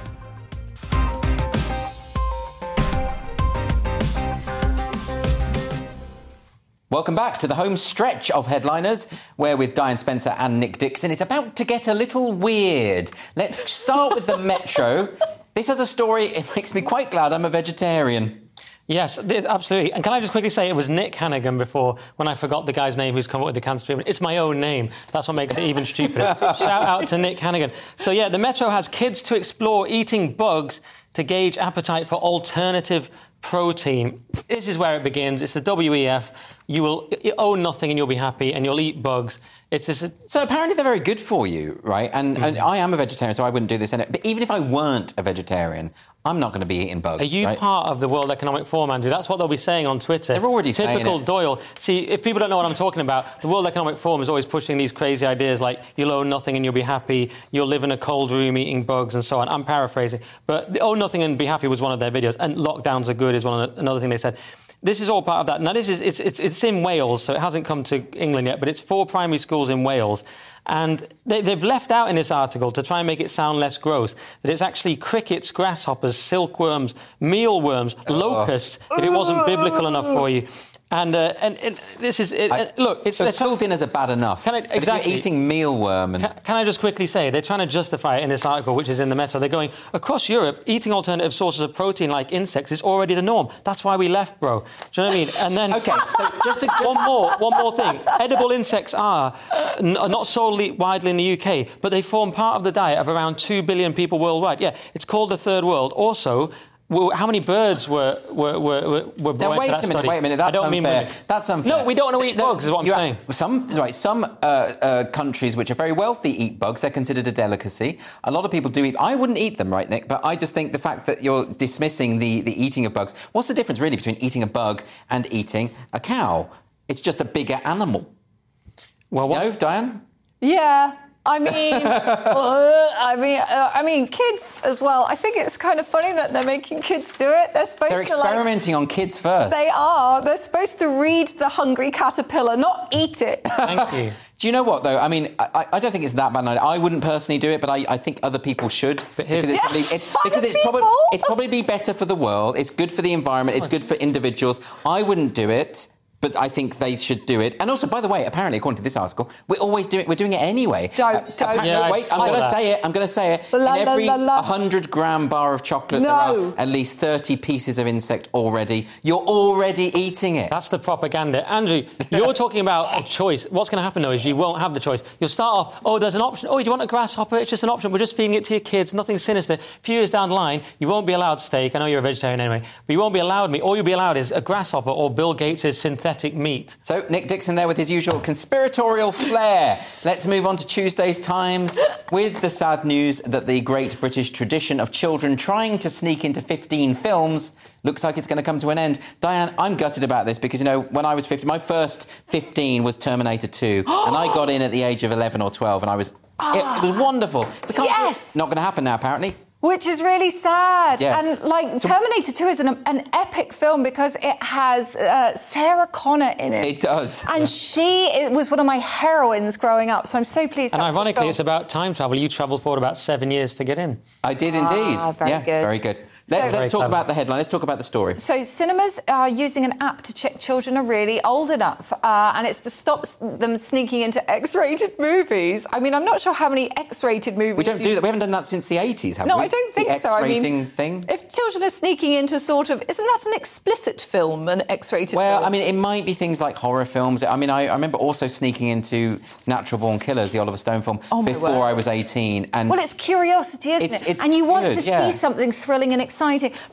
Welcome back to the home stretch of headliners, where with Diane Spencer and Nick Dixon, it's about to get a little weird. Let's start with the [laughs] Metro. This has a story, it makes me quite glad I'm a vegetarian. Yes, absolutely. And can I just quickly say it was Nick Hannigan before when I forgot the guy's name who's come up with the cancer treatment. It's my own name. That's what makes it even stupider. [laughs] Shout out to Nick Hannigan. So, yeah, the Metro has kids to explore eating bugs to gauge appetite for alternative protein. This is where it begins. It's the WEF. You will own nothing and you'll be happy, and you'll eat bugs. It's just a... so apparently they're very good for you, right? And, mm. and, I am a vegetarian, so I wouldn't do this. It. But even if I weren't a vegetarian, I'm not going to be eating bugs. Are you right? part of the World Economic Forum, Andrew? That's what they'll be saying on Twitter. They're already Typical Doyle. See, if people don't know what I'm talking about, the World Economic Forum is always pushing these crazy ideas like you'll own nothing and you'll be happy, you'll live in a cold room eating bugs and so on. I'm paraphrasing. But own nothing and be happy was one of their videos, and lockdowns are good is one the, another thing they said. This is all part of that. Now, this is it's, it's, it's in Wales, so it hasn't come to England yet, but it's four primary schools in Wales. And they, have left out in this article to try and make it sound less gross that it's actually crickets, grasshoppers, silkworms, mealworms, ah. locusts, if it wasn't biblical enough for you. And, uh, and, and, this is it, I, look. It's so school dinners are bad enough. Can I, exactly. eating mealworm and. Can, can, I just quickly say they're trying to justify it in this article, which is in the Metro. They're going across Europe, eating alternative sources of protein like insects is already the norm. That's why we left, bro. Do you know what I mean? And then okay, so just, to, [laughs] one more, one more thing. Edible insects are n- not solely widely in the UK, but they form part of the diet of around two billion people worldwide. Yeah, it's called the third world. Also, well, how many birds were were were, were now, wait a minute, study? wait a minute. That's unfair. That's unfair. No, we don't want to eat no, bugs. Is what I'm saying. Some right, some uh, uh, countries which are very wealthy eat bugs. They're considered a delicacy. A lot of people do eat. I wouldn't eat them, right, Nick? But I just think the fact that you're dismissing the the eating of bugs. What's the difference really between eating a bug and eating a cow? It's just a bigger animal. Well, what? No, Diane. Yeah. I mean, [laughs] uh, I mean, uh, I mean, kids as well. I think it's kind of funny that they're making kids do it. They're supposed they're to. They're experimenting like, on kids first. They are. They're supposed to read the hungry caterpillar, not eat it. [laughs] Thank you. Do you know what though? I mean, I, I don't think it's that bad. I wouldn't personally do it, but I, I think other people should because it's, probably, it's because it's probably it's probably be better for the world. It's good for the environment. It's good for individuals. I wouldn't do it but I think they should do it. And also, by the way, apparently, according to this article, we're always doing we're doing it anyway. Don't, uh, don't. Yeah, no, wait, I'm going to say it. I'm going to say it. La, In every la, la, 100 gram bar of chocolate, no. there are at least 30 pieces of insect already. You're already eating it. That's the propaganda. Andrew, you're talking about a choice. What's going to happen, though, is you won't have the choice. You'll start off, oh, there's an option. Oh, do you want a grasshopper? It's just an option. We're just feeding it to your kids. Nothing sinister. A few years down the line, you won't be allowed steak. I know you're a vegetarian anyway, but you won't be allowed meat. All you'll be allowed is a grasshopper or Bill Gates' synthetic meat. So, Nick Dixon there with his usual conspiratorial flair. Let's move on to Tuesday's Times with the sad news that the great British tradition of children trying to sneak into 15 films looks like it's going to come to an end. Diane, I'm gutted about this because, you know, when I was 15, my first 15 was Terminator 2, and I got in at the age of 11 or 12, and I was. It, it was wonderful. Yes! Not going to happen now, apparently. Which is really sad. Yeah. And like so, Terminator 2 is an, an epic film because it has uh, Sarah Connor in it. It does. And yeah. she was one of my heroines growing up. So I'm so pleased. And ironically, it's about time travel. You travelled for about seven years to get in. I did indeed. Ah, very yeah, good. Very good. Let's, so, let's talk about the headline. Let's talk about the story. So, cinemas are using an app to check children are really old enough, uh, and it's to stop them sneaking into X-rated movies. I mean, I'm not sure how many X-rated movies. We don't do that. We haven't done that since the 80s, have no, we? No, I don't think the so. I mean, thing. If children are sneaking into sort of, isn't that an explicit film, an X-rated? Well, film? I mean, it might be things like horror films. I mean, I, I remember also sneaking into Natural Born Killers, the Oliver Stone film, oh before word. I was 18. And well, it's curiosity, isn't it's, it? It's and you want good, to yeah. see something thrilling and exciting,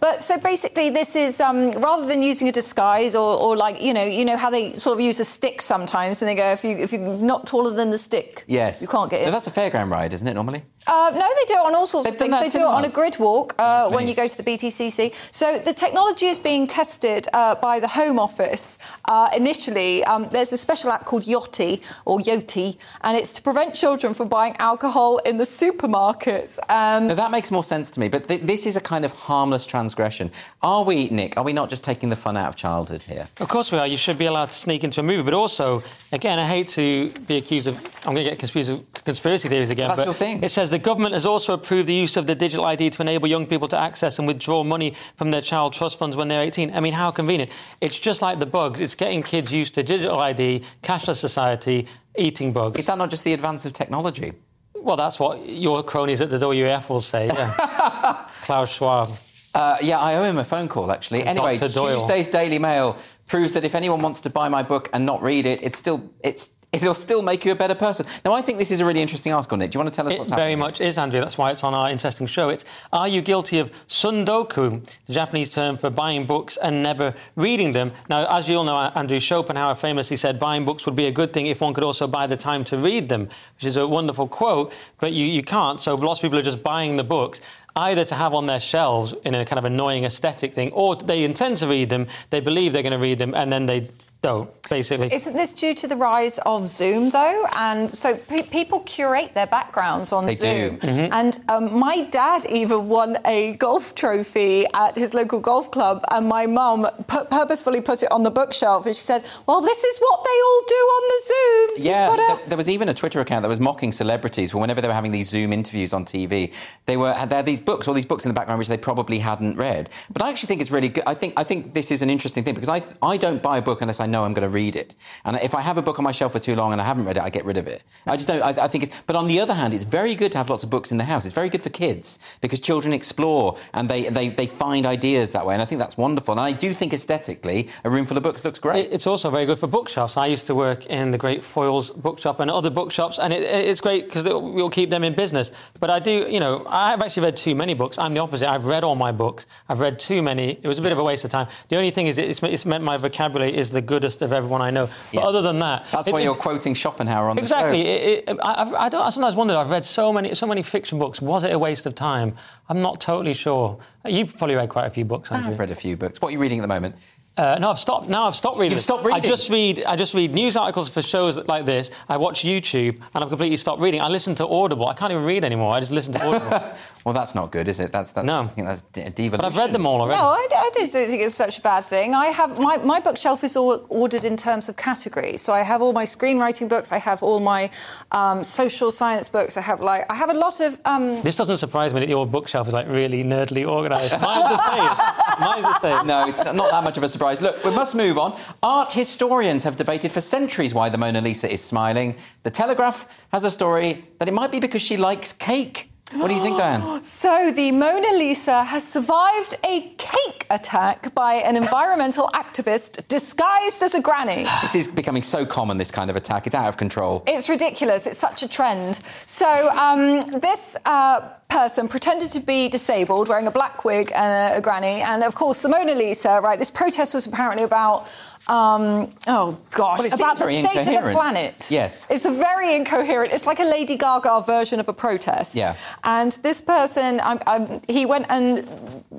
but so basically, this is um, rather than using a disguise or, or, like you know, you know how they sort of use a stick sometimes, and they go if you if you're not taller than the stick, yes, you can't get in. No, that's a fairground ride, isn't it? Normally. Uh, no, they do it on all sorts They've of things. They do it on a grid walk uh, when you go to the BTCC. So the technology is being tested uh, by the Home Office uh, initially. Um, there's a special app called Yoti or Yoti, and it's to prevent children from buying alcohol in the supermarkets. Um, now, that makes more sense to me, but th- this is a kind of harmless transgression. Are we, Nick, are we not just taking the fun out of childhood here? Of course we are. You should be allowed to sneak into a movie, but also, again, I hate to be accused of, I'm going to get conspiracy, conspiracy theories again. That's but your thing. It says the government has also approved the use of the digital ID to enable young people to access and withdraw money from their child trust funds when they're 18. I mean, how convenient. It's just like the bugs. It's getting kids used to digital ID, cashless society, eating bugs. Is that not just the advance of technology? Well, that's what your cronies at the WEF will say, yeah. [laughs] Klaus Schwab. Uh, yeah, I owe him a phone call, actually. anyway, Tuesday's Daily Mail proves that if anyone wants to buy my book and not read it, it's still it's it'll still make you a better person. Now, I think this is a really interesting article, Nick. Do you want to tell us it what's happening? Very much is, Andrew. That's why it's on our interesting show. It's Are You Guilty of Tsundoku, the Japanese term for buying books and never reading them? Now, as you all know, Andrew Schopenhauer famously said buying books would be a good thing if one could also buy the time to read them, which is a wonderful quote, but you, you can't. So lots of people are just buying the books either to have on their shelves in a kind of annoying aesthetic thing, or they intend to read them, they believe they're going to read them, and then they don't, basically. Isn't this due to the rise of Zoom, though? And so pe- people curate their backgrounds on They Zoom. do. Mm-hmm. And um, my dad even won a golf trophy at his local golf club, and my mum pu- purposefully put it on the bookshelf. And she said, Well, this is what they all do on the Zoom." Yeah, gotta- th- there was even a Twitter account that was mocking celebrities for whenever they were having these Zoom interviews on TV. They were they had these books, all these books in the background which they probably hadn't read. But I actually think it's really good. I think I think this is an interesting thing because I I don't buy a book unless I know I'm going to read it. And if I have a book on my shelf for too long and I haven't read it, I get rid of it. I just don't. I, I think it's. But on the other hand, it's very good to have lots of books in the house. It's very good for kids because children explore and they they, they find ideas that way. And I think that's wonderful. And I do think aesthetically, a room full of books looks great. It's also very good for bookshops. I used to work in the Great Foyles bookshop and other bookshops, and it, it's great because we'll keep them in business. But I do, you know, I've actually read too many books. I'm the opposite. I've read all my books. I've read too many. It was a bit of a waste of time. The only thing is, it's, it's meant my vocabulary is the goodest of everyone I know. But Yeah. other than that, That's it- why you're quoting Schopenhauer on Exactly. It, it, I, I've- don't, I sometimes wonder. I've read so many, so many fiction books. Was it a waste of time? I'm not totally sure. You've probably read quite a few books. I've read a few books. What are you reading at the moment? Uh, no, I've stopped. Now I've stopped reading. You've stopped reading? I just read. I just read news articles for shows like this. I watch YouTube, and I've completely stopped reading. I listen to Audible. I can't even read anymore. I just listen to Audible. [laughs] Well, that's not good, is it? That's, that's No. I think that's de- devolution. but I've read them all already. No, I, I don't think it's such a bad thing. I have my, my bookshelf is all ordered in terms of category. So I have all my screenwriting books. I have all my um, social science books. I have like I have a lot of. Um, This doesn't surprise me that your bookshelf is like really nerdily organised. Mine's the same. [laughs] Mine's the same. No, it's not that much of a surprise. Look, we must move on. Art historians have debated for centuries why the Mona Lisa is smiling. The Telegraph has a story that it might be because she likes cake. What do you think, Diane? [gasps] So the Mona Lisa has survived a cake attack by an environmental activist disguised as a granny. [sighs] This is becoming so common, this kind of attack. It's out of control. It's ridiculous. It's such a trend. So um, this uh, person pretended to be disabled, wearing a black wig and a, a granny, and of course the Mona Lisa. Right, this protest was apparently about. Um, oh gosh, Well, about the state of the planet. Yes. it's a very incoherent. It's like a Lady Gaga version of a protest. Yeah. And this person, um, um, he went and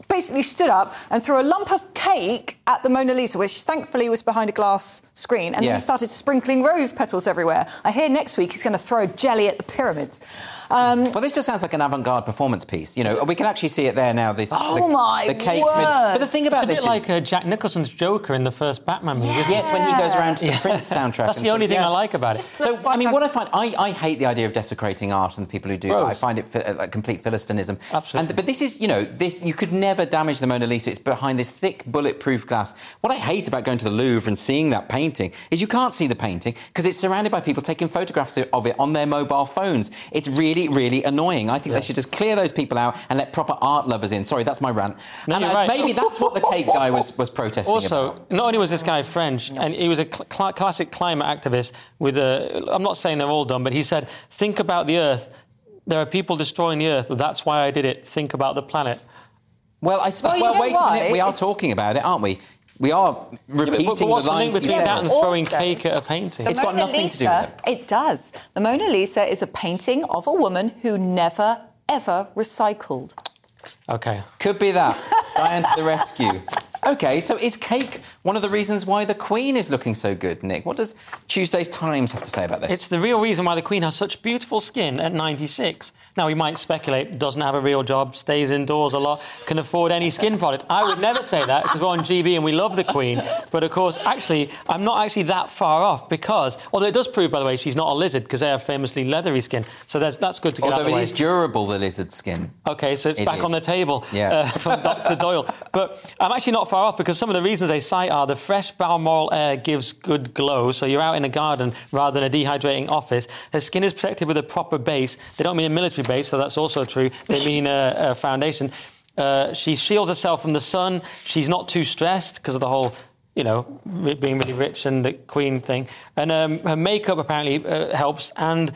basically stood up and threw a lump of cake at the Mona Lisa, which thankfully was behind a glass screen, and Yeah. he started sprinkling rose petals everywhere. I hear next week he's going to throw jelly at the pyramids. Um, Well, this just sounds like an avant-garde performance piece. You know, we can actually see it there now. This, Oh the, my the cakes. With, word. but the thing about It's a this bit is, like uh, Jack Nicholson's Joker in the first Batman movie. isn't it? Yes, when he goes around to the Yeah. Prince [laughs] soundtrack. That's the only thing Yeah. I like about it. So, Looks I like mean, a- what I find, I, I hate the idea of desecrating art and the people who do. it. Gross. I find it fi- like complete philistinism. Absolutely. And, but this is, you know, this you could never damage the Mona Lisa. It's behind this thick, bulletproof glass. What I hate about going to the Louvre and seeing that painting is you can't see the painting because it's surrounded by people taking photographs of it on their mobile phones. It's really, really annoying. I think they should just clear those people out and let proper art lovers in. Sorry, that's my rant. No, and uh, right. maybe that's what the cake guy was, was protesting Also, about. not only was this guy French, and he was a cl- cl- classic climate activist with a. I'm not saying they're all dumb, but he said, "Think about the Earth. There are people destroying the Earth. That's why I did it. Think about the planet." Well, I suppose. Well, you Well, wait why? a minute. We are talking about it, aren't we? We are But- repeating but, what's the the lines link he between that and Also- throwing cake at a painting? the It's got Mona nothing to do with Lisa, it does. The Mona Lisa is a painting of a woman who never, ever recycled. okay. Could be that. [laughs] Diane to the rescue. Okay, so is cake one of the reasons why the Queen is looking so good, Nick? What does Tuesday's Times have to say about this? It's the real reason why the Queen has such beautiful skin at 96. Now, we might speculate, doesn't have a real job, stays indoors a lot, can afford any skin product. I would never say that because we're on GB and we love the Queen. But of course, actually, I'm not actually that far off because, although it does prove, by the way, she's not a lizard because they have famously leathery skin. So that's, that's good to get out Although of the way. is durable, the lizard skin. Okay, so it's It back is. on the table Yeah. uh, from Dr. Doyle. But I'm actually not far off because some of the reasons they cite are the fresh Balmoral air gives good glow, so you're out in a garden rather than a dehydrating office. Her skin is protected with a proper base. They don't mean a military base, so that's also true. They mean a, a foundation. Uh, she shields herself from the sun. She's not too stressed because of the whole you know, being really rich and the Queen thing. And um, her makeup apparently uh, helps. And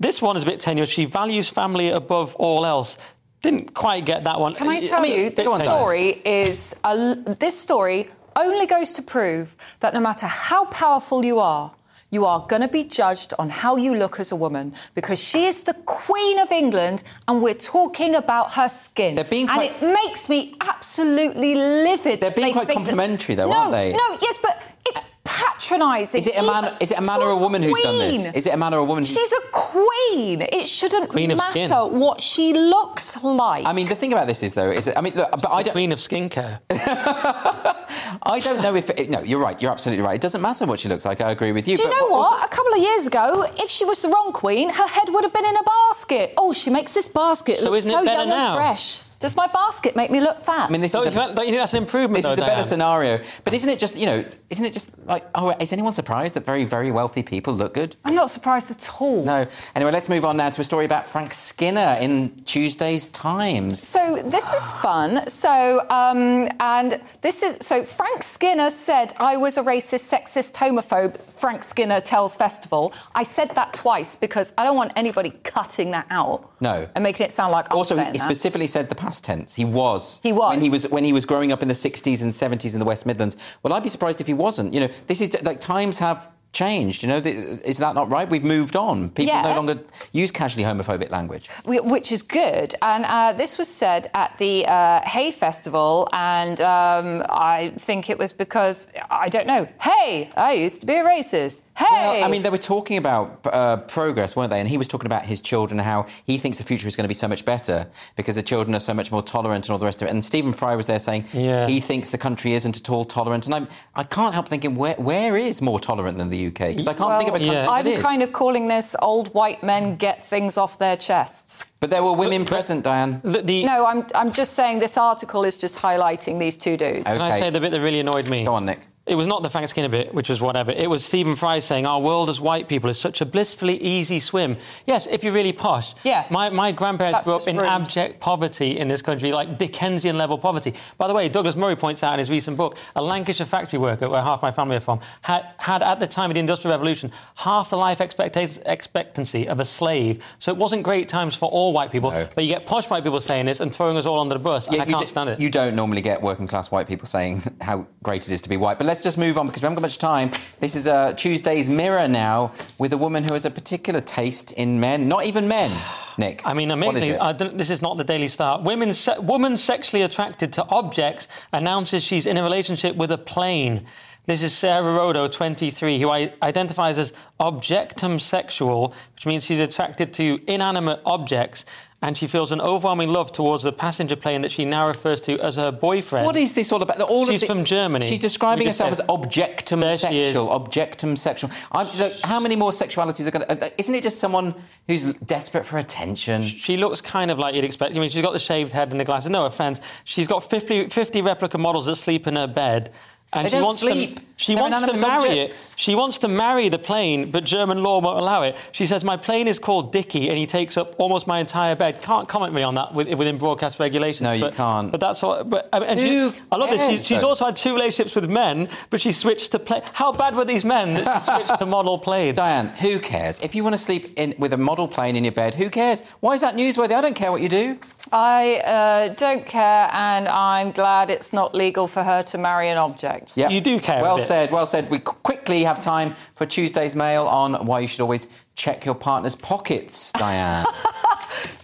this one is a bit tenuous. She values family above all else. Didn't quite get that one. Can I tell you, this go on, Diane. story is a, this story only goes to prove that no matter how powerful you are, you are going to be judged on how you look as a woman because she is the Queen of England and we're talking about her skin. They're being quite- and it makes me absolutely livid. They're being they quite think that- complimentary though, no, aren't they? No, yes, but it's. Patronising. Is it a man? Is it a man or a woman who's done this? Is it a man or a woman? She's a queen. It shouldn't Queen matter what she looks like. I mean, the thing about this is, though, is that, I mean, look, but I don't. Queen of skincare. [laughs] I don't know if it, no, you're right. You're absolutely right. It doesn't matter what she looks like. I agree with you. Do you know what? A couple of years ago, if she was the wrong queen, her head would have been in a basket. Oh, she makes this basket So look isn't so it better young now? and fresh. Does my basket make me look fat? I mean, this Don't, is you a, think- don't you think that's an improvement, this though, is a better scenario. But isn't it just you know? Isn't it just like? Oh, is anyone surprised that very very wealthy people look good? I'm not surprised at all. No. Anyway, let's move on now to a story about Frank Skinner in Tuesday's Times. So this is fun. So um, and this is so Frank Skinner said I was a racist, sexist, homophobe. Frank Skinner tells Festival. I said that twice because I don't want anybody cutting that out. No. And making it sound like I'm Also, saying he that. specifically said the past tense. He was. He was. when he was when he was growing up in the 60s and 70s in the West Midlands. Well, I'd be surprised if he wasn't. You know, this is like times have changed. You know, th- is that not right? We've moved on. People Yeah. no longer use casually homophobic language. Wh- which is good. And uh, this was said at the uh, Hay Festival, and um, I think it was because I don't know. Hey, I used to be a racist. Hey, Well, I mean, they were talking about uh, progress, weren't they? And he was talking about his children, how he thinks the future is going to be so much better because the children are so much more tolerant and all the rest of it. And Stephen Fry was there saying Yeah. he thinks the country isn't at all tolerant. And I'm, I can't help thinking, where, where is more tolerant than the UK? Because I can't think of a country yeah. that I'm is. kind of calling this old white men get things off their chests. But there were women present, Diane. The, the- No, I'm, I'm just saying this article is just highlighting these two dudes. Can I say the bit that really annoyed me? Go on, Nick. It was not the Frank Skinner bit, which was whatever. It was Stephen Fry saying, Our world as white people is such a blissfully easy swim. Yes, if you're really posh. Yeah. My, my grandparents That's grew up in rude. abject poverty in this country, like Dickensian level poverty. By the way, Douglas Murray points out in his recent book, a Lancashire factory worker, where half my family are from, had, had at the time of the Industrial Revolution half the life expecta- expectancy of a slave. So it wasn't great times for all white people. No. But you get posh white people saying this and throwing us all under the bus. and I can't d- stand it. You don't normally get working class white people saying [laughs] how great it is to be white. But let's just move on because we haven't got much time. This is uh, Tuesday's Mirror now with a woman who has a particular taste in men, not even men. Nick. I mean, is amazingly, it? I don't, this is not the Daily Star. Women, se- woman sexually attracted to objects announces she's in a relationship with a plane. This is Sarah Rodo, 23, who I- identifies as objectum sexual, which means she's attracted to inanimate objects, and she feels an overwhelming love towards the passenger plane that she now refers to as her boyfriend. What is this all about? All She's of the- from Germany. She's describing herself as objectum There she is. sexual. Objectum sexual. Look, how many more sexualities are going to. Uh, isn't it just someone who's desperate for attention? She looks kind of like you'd expect. I mean, she's got the shaved head and the glasses. No offence. She's got 50, 50 replica models that sleep in her bed. And They she don't wants sleep. To, she They're wants to marry objects. it. She wants to marry the plane, but German law won't allow it. She says, My plane is called Dicky, and he takes up almost my entire bed. Can't comment me on that within broadcast regulations. No, you but, can't. But that's what. But, I and Who she, I love this. She, she's though? also had two relationships with men, but she switched to play. How bad were these men that she switched to model planes? Diane, who cares? If you want to sleep in with a model plane in your bed, who cares? Why is that newsworthy? I don't care what you do. I uh, don't care, and I'm glad it's not legal for her to marry an object. Yep. You do care a Well bit. said, well said. We quickly have time for Tuesday's mail on why you should always check your partner's pockets, Diane. [laughs]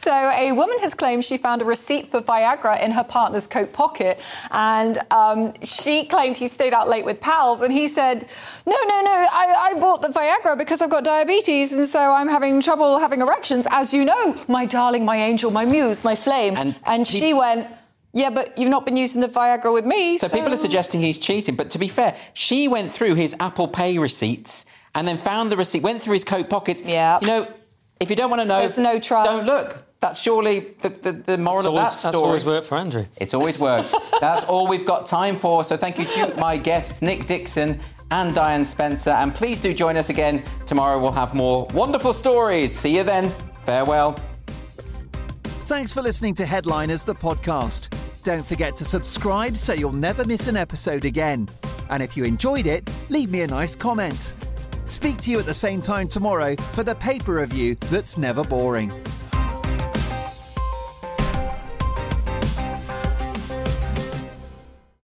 So, a woman has claimed she found a receipt for Viagra in her partner's coat pocket, and um, she claimed he stayed out late with pals, and he said, "No, no, no, I, I bought the Viagra because I've got diabetes, and so I'm having trouble having erections, as you know, my darling, my angel, my muse, my flame." And And, pe- she went, "Yeah, but you've not been using the Viagra with me." So people are suggesting he's cheating, but to be fair, she went through his Apple Pay receipts and then found the receipt, went through his coat pockets. Yeah. You know, if you don't want to know, There's no trust. Don't look. That's surely the, the, the moral It's of always- that that's story. always worked for Andrew. It's always worked. That's all we've got time for. So thank you to my guests, Nick Dixon and Diane Spencer. And please do join us again tomorrow. We'll have more wonderful stories. See you then. Farewell. Thanks for listening to Headliners, the podcast. Don't forget to subscribe so you'll never miss an episode again. And if you enjoyed it, leave me a nice comment. Speak to you at the same time tomorrow for the paper review that's never boring.